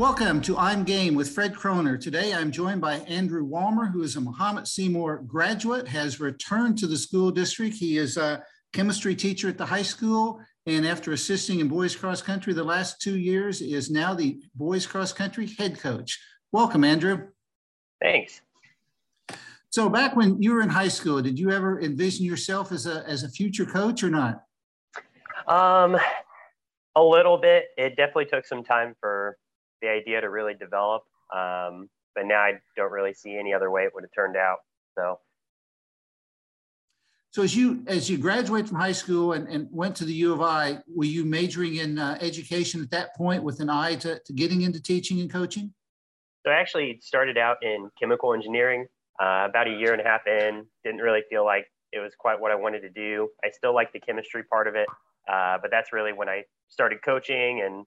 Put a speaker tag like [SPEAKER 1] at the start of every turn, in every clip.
[SPEAKER 1] Welcome to I'm Game with Fred Kroner. Today I'm joined by Andrew Walmer, who is a Mahomet Seymour graduate, has returned to the school district. He is a chemistry teacher at the high school, and after assisting in boys cross country the last two years, is now the boys cross country head coach. Welcome, Andrew.
[SPEAKER 2] Thanks.
[SPEAKER 1] So back when you were in high school, did you ever envision yourself as a as a future coach or not?
[SPEAKER 2] Um, a little bit. It definitely took some time for the idea to really develop. Um, but now I don't really see any other way it would have turned out. So.
[SPEAKER 1] So as you as you graduated from high school and, and went to the U of I, were you majoring in uh, education at that point with an eye to, to getting into teaching and coaching?
[SPEAKER 2] So I actually started out in chemical engineering. Uh, about a year and a half in, didn't really feel like it was quite what I wanted to do. I still like the chemistry part of it, uh, but that's really when I started coaching and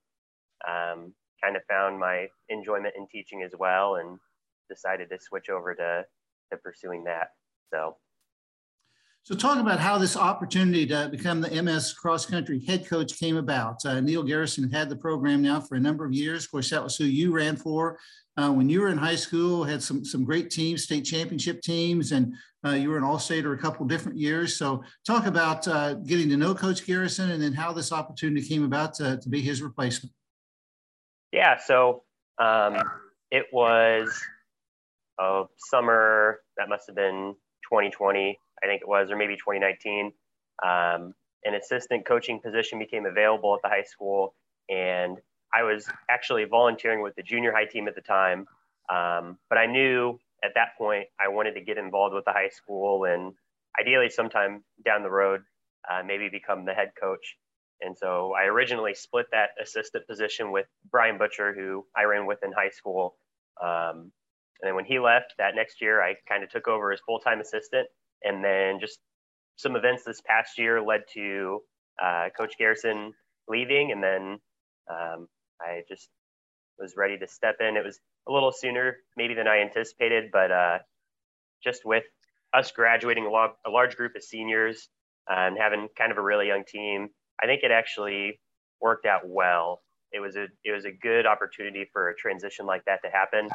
[SPEAKER 2] um, kind of found my enjoyment in teaching as well and decided to switch over to, to pursuing that. So
[SPEAKER 1] so talk about how this opportunity to become the MS cross country head coach came about. Uh, Neil Garrison had the program now for a number of years. Of course, that was who you ran for uh, when you were in high school. Had some some great teams, state championship teams, and uh, you were an all-stater a couple different years. So talk about uh, getting to know Coach Garrison and then how this opportunity came about to, to be his replacement.
[SPEAKER 2] Yeah, so um, it was a summer that must have been 2020 I think it was, or maybe 2019. Um, an assistant coaching position became available at the high school, and I was actually volunteering with the junior high team at the time. Um, but I knew at that point I wanted to get involved with the high school and ideally sometime down the road, uh, maybe become the head coach. And so I originally split that assistant position with Brian Butcher, who I ran with in high school. Um, and then when he left that next year, I kind of took over as full time assistant. And then just some events this past year led to uh, Coach Garrison leaving, and then um, I just was ready to step in. It was a little sooner, maybe than I anticipated, but uh, just with us graduating a, a large group of seniors uh, and having kind of a really young team, I think it actually worked out well. It was a it was a good opportunity for a transition like that to happen.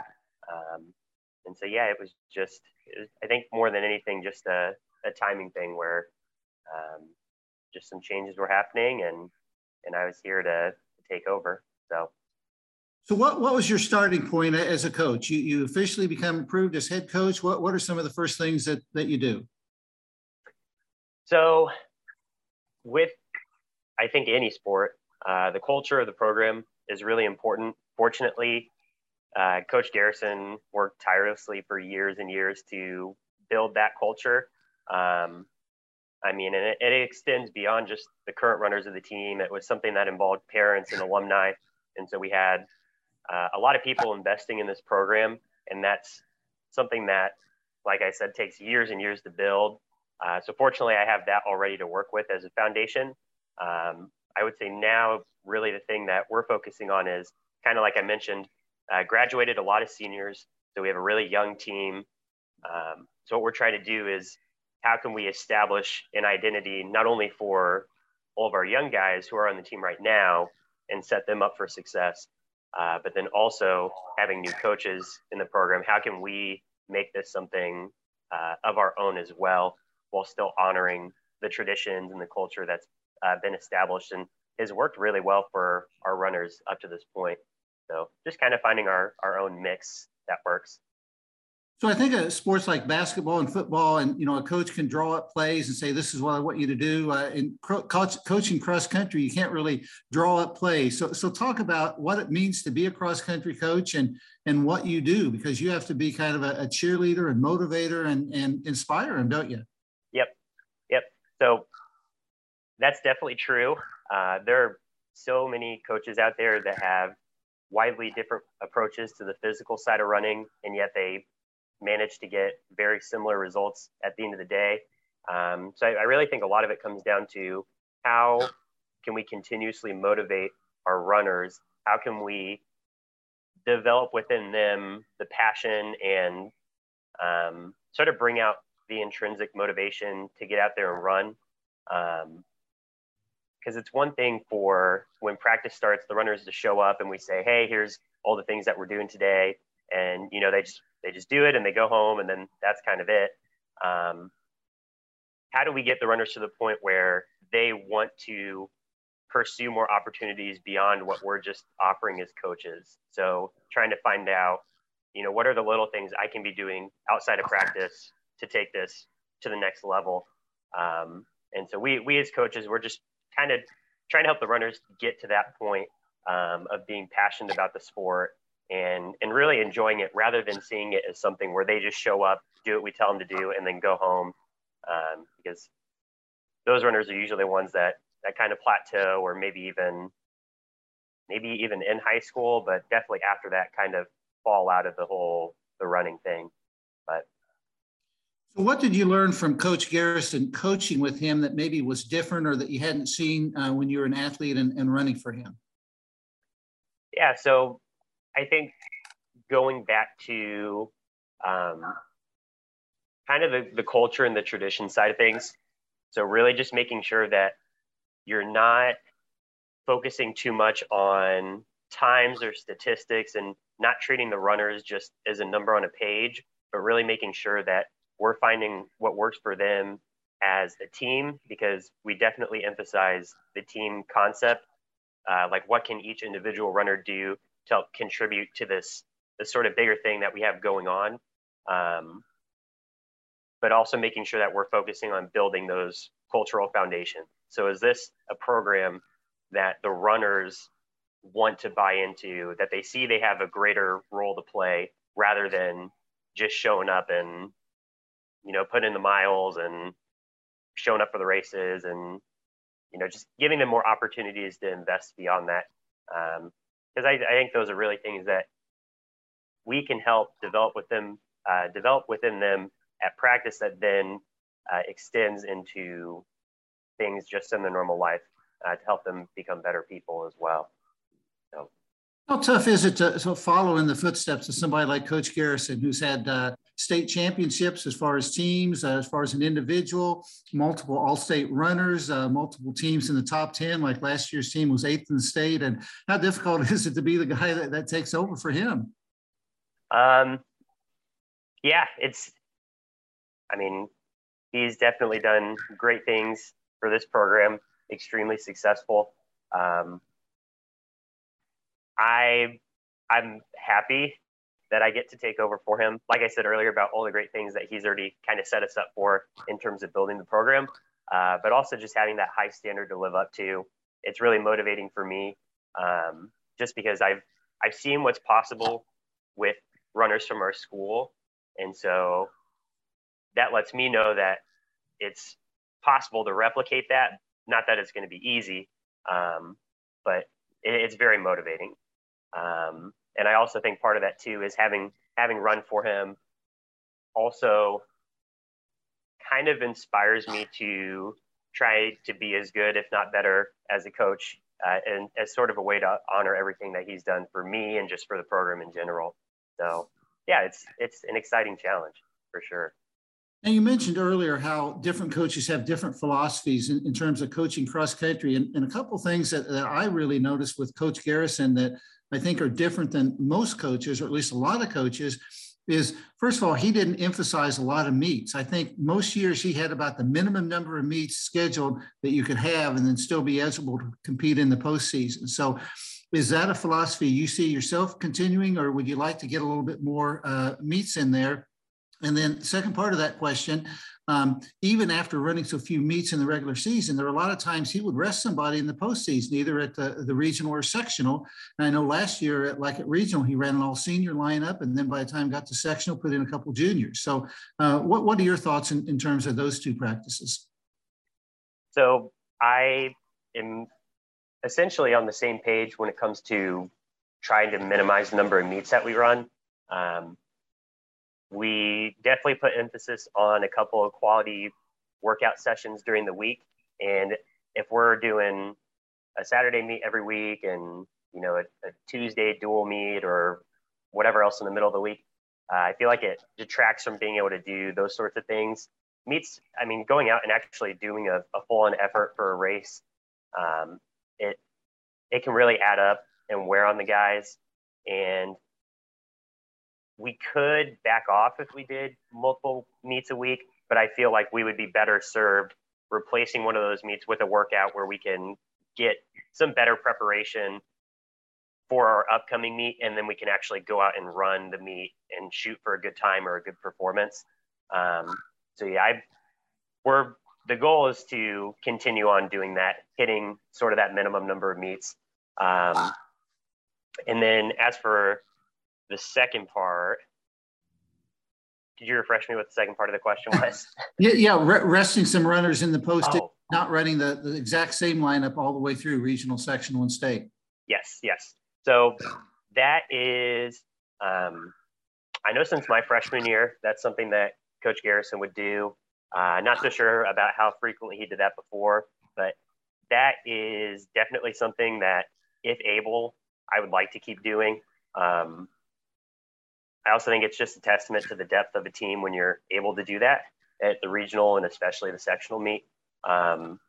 [SPEAKER 2] Um, and so yeah, it was just it was, I think more than anything just a, a timing thing where um, just some changes were happening and and I was here to, to take over. So.
[SPEAKER 1] So what, what was your starting point as a coach? You, you officially become approved as head coach. What, what are some of the first things that, that you do?
[SPEAKER 2] So with, I think any sport, uh, the culture of the program is really important. Fortunately, uh, Coach Garrison worked tirelessly for years and years to build that culture. Um, I mean, and it, it, extends beyond just the current runners of the team. It was something that involved parents and alumni. And so we had uh, a lot of people investing in this program. And that's something that, like I said, takes years and years to build. Uh, so fortunately, I have that already to work with as a foundation. Um, I would say now, really, the thing that we're focusing on is kind of like I mentioned, uh, graduated a lot of seniors, so we have a really young team. Um, so what we're trying to do is how can we establish an identity not only for all of our young guys who are on the team right now and set them up for success, uh, but then also having new coaches in the program. How can we make this something uh, of our own as well, while still honoring the traditions and the culture that's uh, been established and has worked really well for our runners up to this point. So just kind of finding our, our own mix that works.
[SPEAKER 1] So I think a sports like basketball and football, and you know, a coach can draw up plays and say, "This is what I want you to do." Uh, in coach, coaching cross country, you can't really draw up plays. So, so talk about what it means to be a cross country coach and and what you do, because you have to be kind of a, a cheerleader and motivator and and inspire them, don't you?
[SPEAKER 2] Yep, yep. So that's definitely true. Uh, there are so many coaches out there that have widely different approaches to the physical side of running, and yet they manage to get very similar results at the end of the day. Um, so I, I really think a lot of it comes down to how can we continuously motivate our runners? How can we develop within them the passion and um, sort of bring out the intrinsic motivation to get out there and run? Um, because it's one thing for when practice starts, the runners to show up and we say, hey, here's all the things that we're doing today. And, you know, they just, they just do it and they go home and then that's kind of it. Um, how do we get the runners to the point where they want to pursue more opportunities beyond what we're just offering as coaches? So trying to find out, you know, what are the little things I can be doing outside of practice to take this to the next level? Um, and so we, we as coaches, we're just kind of trying to help the runners get to that point um, of being passionate about the sport and and really enjoying it rather than seeing it as something where they just show up, do what we tell them to do, and then go home. Um, because those runners are usually the ones that that kind of plateau, or maybe even maybe even in high school, but definitely after that, kind of fall out of the whole the running thing. But
[SPEAKER 1] what did you learn from Coach Garrison coaching with him that maybe was different, or that you hadn't seen uh, when you were an athlete and, and running for him?
[SPEAKER 2] Yeah, so I think going back to um, kind of the, the culture and the tradition side of things. So, really just making sure that you're not focusing too much on times or statistics and not treating the runners just as a number on a page, but really making sure that we're finding what works for them as a team because we definitely emphasize the team concept. Uh, like, what can each individual runner do to help contribute to this this sort of bigger thing that we have going on, um, but also making sure that we're focusing on building those cultural foundations. So is this a program that the runners want to buy into, that they see they have a greater role to play rather than just showing up and you know putting in the miles and showing up for the races and you know just giving them more opportunities to invest beyond that um, because I, I, think those are really things that we can help develop with them, uh, develop within them at practice that then uh, extends into things just in their normal life uh, to help them become better people as well. So.
[SPEAKER 1] How tough is it to, to, follow in the footsteps of somebody like Coach Garrison, who's had uh, state championships as far as teams, uh, as far as an individual, multiple all-state runners, uh, multiple teams in the top 10, like last year's team was eighth in the state. And how difficult is it to be the guy that, that takes over for him?
[SPEAKER 2] Um, yeah, it's, I mean, he's definitely done great things for this program, extremely successful. Um, I I'm happy that I get to take over for him. Like I said earlier about all the great things that he's already kind of set us up for in terms of building the program, uh, but also just having that high standard to live up to. It's really motivating for me, um, just because I've I've seen what's possible with runners from our school, and so that lets me know that it's possible to replicate that. Not that it's going to be easy, um, but it, it's very motivating. Um, and I also think part of that too is having having run for him also kind of inspires me to try to be as good, if not better, as a coach, uh, and as sort of a way to honor everything that he's done for me and just for the program in general. So, yeah, it's it's an exciting challenge for sure.
[SPEAKER 1] And you mentioned earlier how different coaches have different philosophies in, in terms of coaching cross country. And, and, a couple things that, that I really noticed with Coach Garrison that I think are different than most coaches, or at least a lot of coaches, is first of all, he didn't emphasize a lot of meets. I think most years he had about the minimum number of meets scheduled that you could have and then still be eligible to compete in the postseason. So is that a philosophy you see yourself continuing, or would you like to get a little bit more uh, meets in there? And then second part of that question, um, even after running so few meets in the regular season, there are a lot of times he would rest somebody in the postseason, either at the, the regional or sectional. And I know last year, at, like at regional, he ran an all senior lineup, and then by the time got to sectional, put in a couple juniors. So, uh, what what are your thoughts in, in terms of those two practices?
[SPEAKER 2] So I am essentially on the same page when it comes to trying to minimize the number of meets that we run. Um, we definitely put emphasis on a couple of quality workout sessions during the week. And if we're doing a Saturday meet every week and, you know, a, a Tuesday dual meet or whatever else in the middle of the week, uh, I feel like it detracts from being able to do those sorts of things. Meets, I mean, going out and actually doing a, a full on effort for a race, um, it, it can really add up and wear on the guys. and we could back off if we did multiple meets a week, but I feel like we would be better served replacing one of those meets with a workout where we can get some better preparation for our upcoming meet and then we can actually go out and run the meet and shoot for a good time or a good performance. Um, so yeah i we're the goal is to continue on doing that hitting sort of that minimum number of meets. Um, and then as for the second part Did you refresh me what the second part of the question was
[SPEAKER 1] yeah yeah re- resting some runners in the post oh. not running the, the exact same lineup all the way through regional sectional and state
[SPEAKER 2] yes yes so that is, um, I know since my freshman year, that's something that Coach Garrison would do. Uh, not so sure about how frequently he did that before, but that is definitely something that, if able, I would like to keep doing. Um, I also think it's just a testament to the depth of a team when you're able to do that at the regional and especially the sectional meet. Um,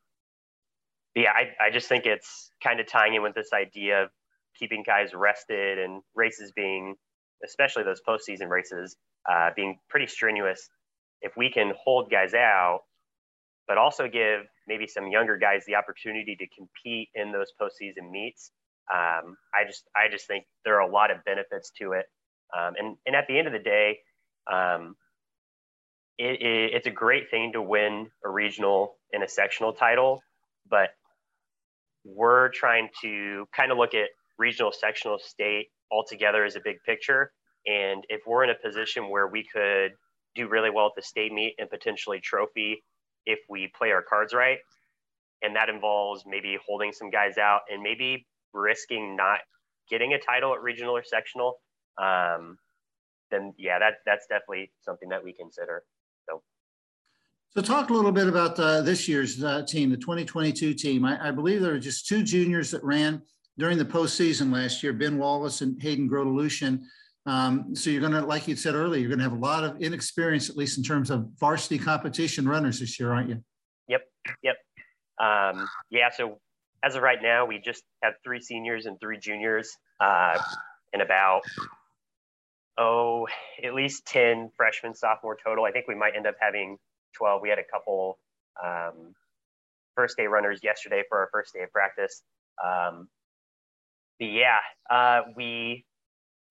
[SPEAKER 2] yeah, I, I just think it's kind of tying in with this idea of keeping guys rested and races being, especially those postseason races, uh, being pretty strenuous. If we can hold guys out, but also give maybe some younger guys the opportunity to compete in those postseason meets, um, I just I just think there are a lot of benefits to it. Um, and and at the end of the day, um, it, it, it's a great thing to win a regional and a sectional title, but we're trying to kind of look at regional, sectional, state altogether as a big picture. And if we're in a position where we could do really well at the state meet and potentially trophy if we play our cards right, and that involves maybe holding some guys out and maybe risking not getting a title at regional or sectional, um, then yeah, that that's definitely something that we consider. So.
[SPEAKER 1] So talk a little bit about uh, this year's uh, team, the 2022 team. I, I, believe there were just two juniors that ran during the postseason last year, Ben Wallace and Hayden Grotelueschen. Um, so you're going to, like you said earlier, you're going to have a lot of inexperience, at least in terms of varsity competition runners this year, aren't you?
[SPEAKER 2] Yep, yep. Um, yeah. So as of right now, we just have three seniors and three juniors, uh, and about oh, at least ten freshmen, sophomore total. I think we might end up having twelve. We had a couple um, first day runners yesterday for our first day of practice. Um, but yeah, uh, we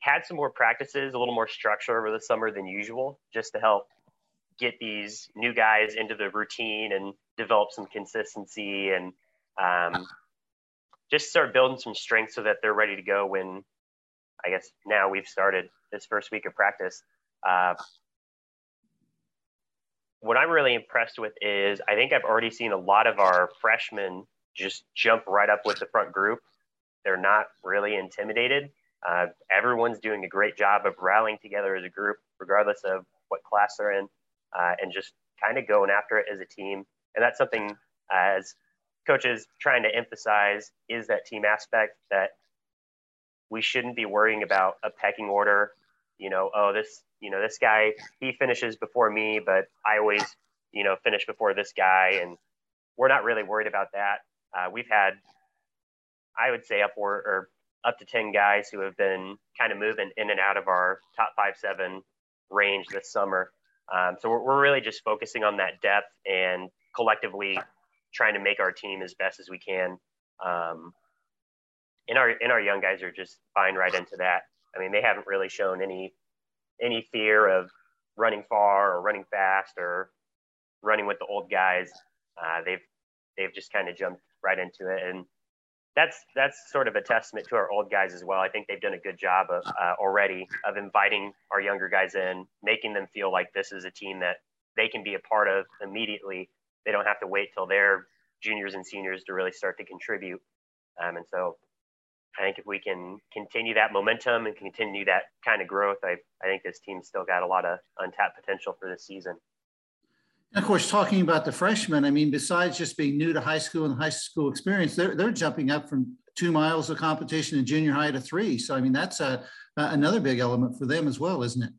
[SPEAKER 2] had some more practices, a little more structure over the summer than usual, just to help get these new guys into the routine and develop some consistency and um, just start building some strength so that they're ready to go when I guess now we've started this first week of practice. Uh, what I'm really impressed with is I think I've already seen a lot of our freshmen just jump right up with the front group they're not really intimidated. Uh, everyone's doing a great job of rallying together as a group, regardless of what class they're in, uh, and just kind of going after it as a team. And that's something as coaches trying to emphasize is that team aspect that we shouldn't be worrying about a pecking order. You know, oh, this, you know, this guy, he finishes before me, but I always, you know, finish before this guy. And we're not really worried about that. Uh, we've had I would say upward or up to 10 guys who have been kind of moving in and out of our top five, seven range this summer. Um, so we're, we're really just focusing on that depth and collectively trying to make our team as best as we can. Um, and our, and our young guys are just buying right into that. I mean, they haven't really shown any, any fear of running far or running fast or running with the old guys. Uh, they've, they've just kind of jumped right into it. And that's that's sort of a testament to our old guys as well. I think they've done a good job of uh, already of inviting our younger guys in, making them feel like this is a team that they can be a part of immediately. They don't have to wait till they're juniors and seniors to really start to contribute. Um, and so, I think if we can continue that momentum and continue that kind of growth, I I think this team's still got a lot of untapped potential for this season.
[SPEAKER 1] And of course, talking about the freshmen, I mean, besides just being new to high school and high school experience, they're, they're jumping up from two miles of competition in junior high to three. So, I mean, that's a, another big element for them as well, isn't it?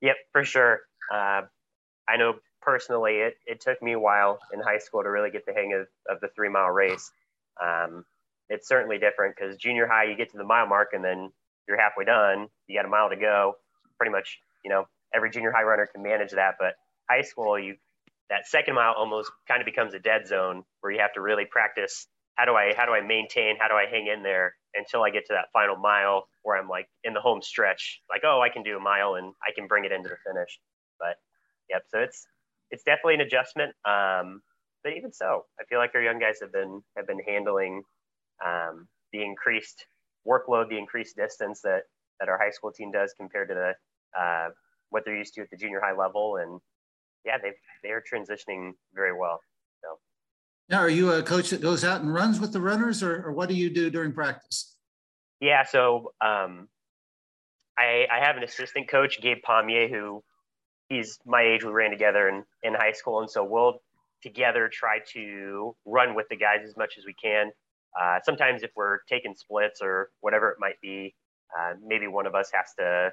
[SPEAKER 2] Yep, for sure. Uh, I know personally, it, it took me a while in high school to really get the hang of, of the three mile race. Um, it's certainly different because junior high, you get to the mile mark and then you're halfway done. You got a mile to go. Pretty much, you know, every junior high runner can manage that. But high school, you that second mile almost kind of becomes a dead zone where you have to really practice how do I how do I maintain how do I hang in there until I get to that final mile where I'm like in the home stretch like oh I can do a mile and I can bring it into the finish but yep so it's it's definitely an adjustment um, but even so I feel like our young guys have been have been handling um, the increased workload the increased distance that that our high school team does compared to the uh, what they're used to at the junior high level and yeah they they're transitioning very well so
[SPEAKER 1] now, are you a coach that goes out and runs with the runners, or, or what do you do during practice?
[SPEAKER 2] Yeah, so um, I, I have an assistant coach, Gabe Pommier, who he's my age. We ran together in, in high school, and so we'll together try to run with the guys as much as we can. Uh, sometimes, if we're taking splits or whatever it might be, uh, maybe one of us has to.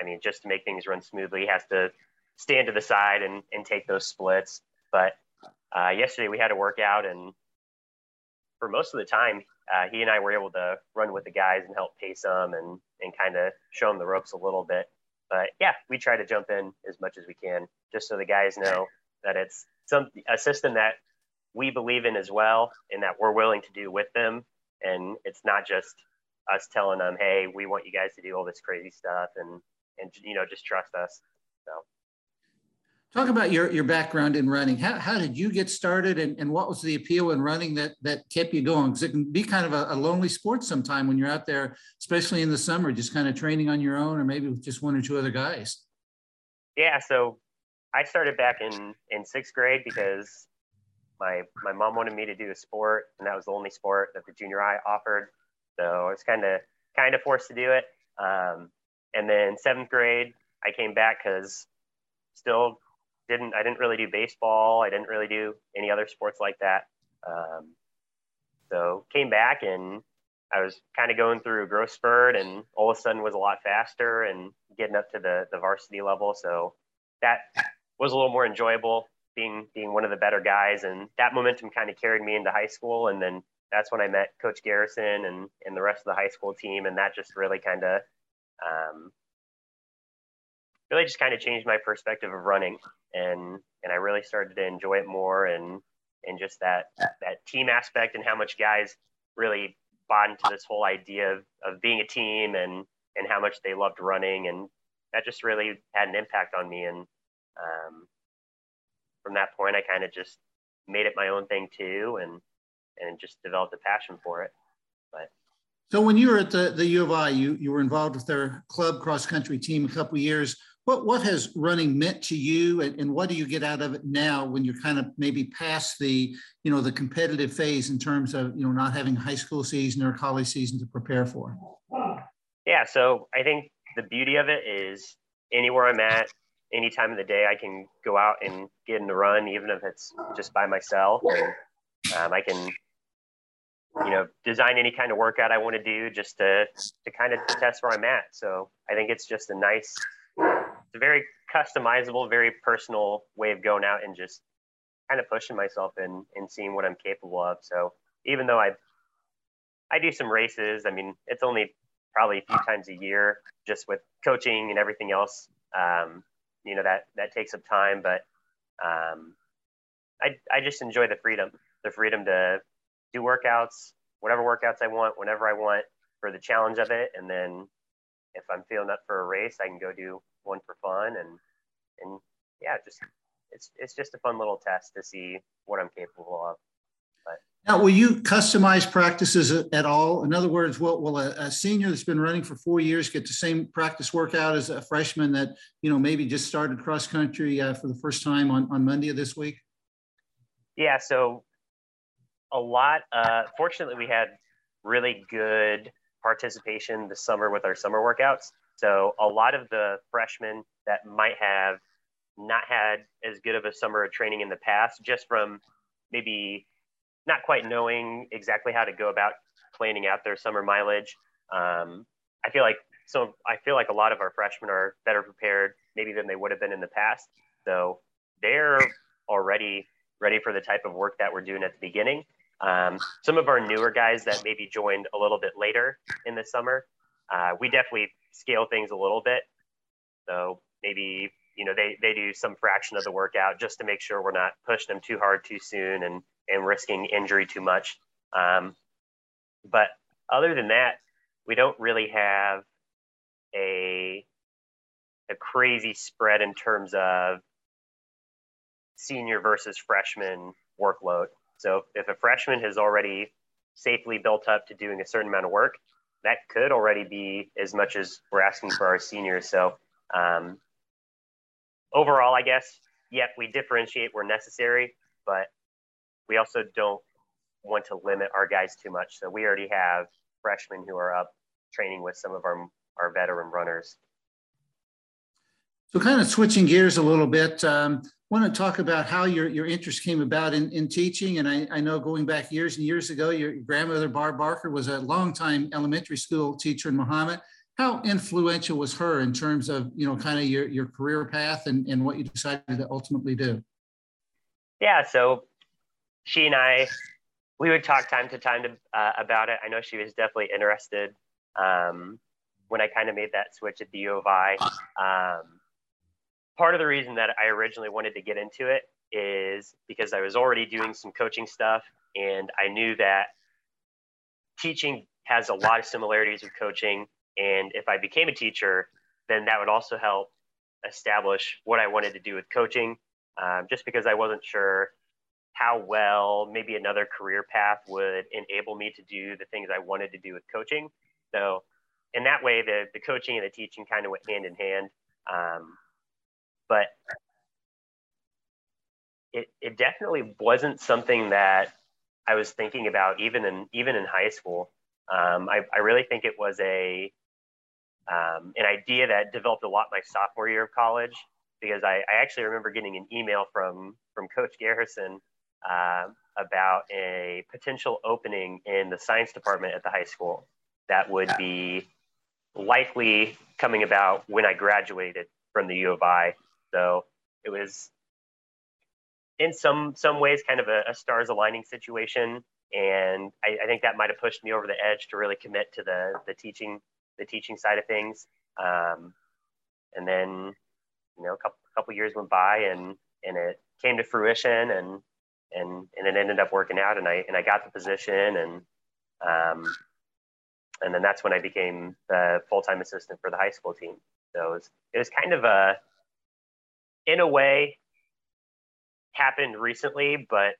[SPEAKER 2] I mean, just to make things run smoothly, has to stand to the side and, and take those splits. But uh, yesterday we had a workout, and for most of the time, uh, he and I were able to run with the guys and help pace them and and kind of show them the ropes a little bit. But yeah, we try to jump in as much as we can, just so the guys know that it's some a system that we believe in as well, and that we're willing to do with them. And it's not just us telling them, "Hey, we want you guys to do all this crazy stuff," and and you know just trust us. So.
[SPEAKER 1] Talk about your, your background in running. How, how did you get started and, and what was the appeal in running that, that kept you going? Because it can be kind of a, a, lonely sport sometime when you're out there, especially in the summer, just kind of training on your own or maybe with just one or two other guys.
[SPEAKER 2] Yeah, so I started back in, in sixth grade because my my mom wanted me to do a sport and that was the only sport that the junior high offered. So I was kind of kind of forced to do it. Um, and then seventh grade, I came back because still didn't I didn't really do baseball. I didn't really do any other sports like that. Um, so came back and I was kind of going through a growth spurt, and all of a sudden was a lot faster and getting up to the the varsity level. So that was a little more enjoyable being being one of the better guys, and that momentum kind of carried me into high school, and then that's when I met Coach Garrison and and the rest of the high school team, and that just really kind of um, really just kind of changed my perspective of running. And and I really started to enjoy it more. And and just that that team aspect and how much guys really bought into this whole idea of, of being a team and and how much they loved running. And that just really had an impact on me. And um, from that point I kind of just made it my own thing too and and just developed a passion for it but
[SPEAKER 1] so when you were at the, the U of I, you, you were involved with their club cross country team a couple years. What, what has running meant to you and, and what do you get out of it now when you're kind of maybe past the, you know, the competitive phase in terms of, you know, not having high school season or college season to prepare for?
[SPEAKER 2] Yeah, so I think the beauty of it is anywhere I'm at, any time of the day, I can go out and get in the run, even if it's just by myself. And um, I can, you know, design any kind of workout I want to do just to to kind of test where I'm at. So I think it's just a nice it's a very customizable, very personal way of going out and just kind of pushing myself and, and seeing what I'm capable of. So even though I I do some races, I mean it's only probably a few times a year, just with coaching and everything else. Um, you know that that takes up time, but um, I I just enjoy the freedom, the freedom to do workouts, whatever workouts I want, whenever I want, for the challenge of it, and then if I'm feeling up for a race, I can go do one for fun and and yeah, just it's it's just a fun little test to see what I'm capable of.
[SPEAKER 1] Now, will you customize practices at all? In other words, will, will a, a, senior that's been running for four years get the same practice workout as a freshman that you know maybe just started cross country uh, for the first time on on Monday of this week?
[SPEAKER 2] Yeah, so a lot. Uh, fortunately, we had really good participation this summer with our summer workouts. So a lot of the freshmen that might have not had as good of a summer of training in the past, just from maybe not quite knowing exactly how to go about planning out their summer mileage. Um, I feel like so I feel like a lot of our freshmen are better prepared maybe than they would have been in the past. So they're already ready for the type of work that we're doing at the beginning. Um, some of our newer guys that maybe joined a little bit later in the summer, uh, we definitely scale things a little bit. So maybe you know they they do some fraction of the workout just to make sure we're not pushing them too hard too soon and and risking injury too much. Um, but other than that, we don't really have a a crazy spread in terms of senior versus freshman workload. So if a freshman has already safely built up to doing a certain amount of work, that could already be as much as we're asking for our seniors. So um, overall, I guess, yep, we differentiate where necessary, but we also don't want to limit our guys too much. So we already have freshmen who are up training with some of our, our veteran runners.
[SPEAKER 1] So kind of switching gears a little bit, um, want to talk about how your, your interest came about in, in teaching. And I, I know going back years and years ago, your grandmother, Barb Barker, was a longtime elementary school teacher in Mahomet. How influential was her in terms of, you know, kind of your, your career path and, and what you decided to ultimately do?
[SPEAKER 2] Yeah, so she and I, we would talk time to time to, uh, about it. I know she was definitely interested um, when I kind of made that switch at the U of I. Um, part of the reason that I originally wanted to get into it is because I was already doing some coaching stuff and I knew that teaching has a lot of similarities with coaching. And if I became a teacher, then that would also help establish what I wanted to do with coaching, um, just because I wasn't sure how well maybe another career path would enable me to do the things I wanted to do with coaching. So, in that way, the, the coaching and the teaching kind of went hand in hand. Um, but it, it definitely wasn't something that I was thinking about even in even in high school. Um, I, I really think it was a um, an idea that developed a lot my sophomore year of college because I, I actually remember getting an email from from Coach Garrison uh, about a potential opening in the science department at the high school that would be likely coming about when I graduated from the U of I. So it was in some some ways kind of a, a stars aligning situation. And I, I think that might have pushed me over the edge to really commit to the the teaching the teaching side of things. Um, and then, you know, a couple couple years went by and and it came to fruition and and and it ended up working out and I and I got the position and um, and then that's when I became the full time assistant for the high school team. So it was, it was kind of a in a way happened recently, but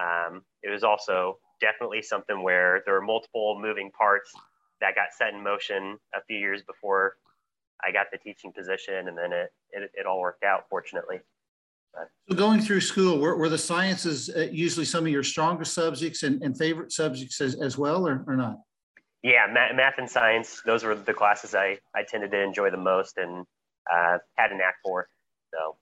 [SPEAKER 2] um, it was also definitely something where there were multiple moving parts that got set in motion a few years before I got the teaching position, and then it it, it all worked out, fortunately.
[SPEAKER 1] So going through school, were, were the sciences uh, usually some of your strongest subjects and, and favorite subjects as, as well, or, or not?
[SPEAKER 2] Yeah, math, math and science; those were the classes I I tended to enjoy the most and uh, had a knack for. So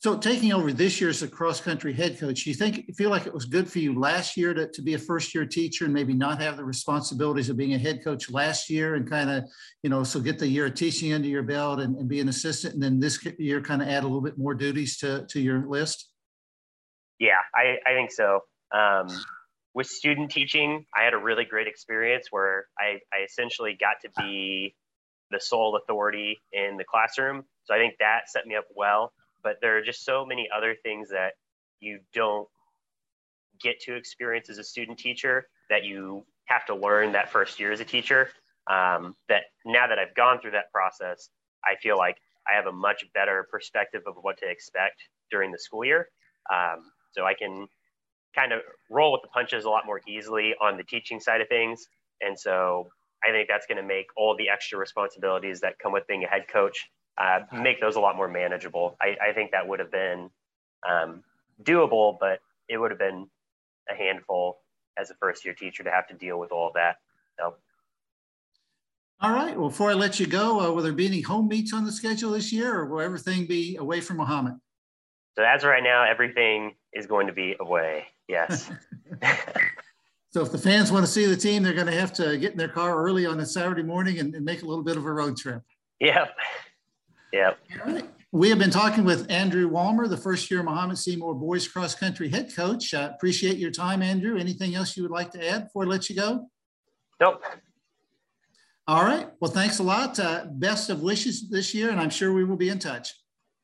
[SPEAKER 1] so taking over this year as a cross country head coach, you think feel like it was good for you last year to, to be a first year teacher and maybe not have the responsibilities of being a head coach last year and kind of, you know, so get the year of teaching under your belt and, and be an assistant and then this year kind of add a little bit more duties to, to your list?
[SPEAKER 2] Yeah, I, I think so. Um, with student teaching, I had a really great experience where I, I essentially got to be the sole authority in the classroom. So I think that set me up well but there are just so many other things that you don't get to experience as a student teacher that you have to learn that first year as a teacher. Um, that now that I've gone through that process, I feel like I have a much better perspective of what to expect during the school year. Um, so I can kind of roll with the punches a lot more easily on the teaching side of things. And so I think that's going to make all the extra responsibilities that come with being a head coach uh, make those a lot more manageable. I, I think that would have been um, doable, but it would have been a handful as a first year teacher to have to deal with all of that. So.
[SPEAKER 1] All right. Well, before I let you go, uh, will there be any home meets on the schedule this year, or will everything be away from Mahomet?
[SPEAKER 2] So as right now, everything is going to be away. Yes.
[SPEAKER 1] so if the fans want to see the team, they're going to have to get in their car early on a Saturday morning and, and make a little bit of a road trip.
[SPEAKER 2] Yep. Yeah.
[SPEAKER 1] We have been talking with Andrew Walmer, the first year Mahomet Seymour boys cross country head coach. Uh, appreciate your time, Andrew. Anything else you would like to add before I let you go?
[SPEAKER 2] Nope.
[SPEAKER 1] All right. Well, thanks a lot. Uh, best of wishes this year, and I'm sure we will be in touch.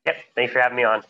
[SPEAKER 2] Yep. Thanks for having me on.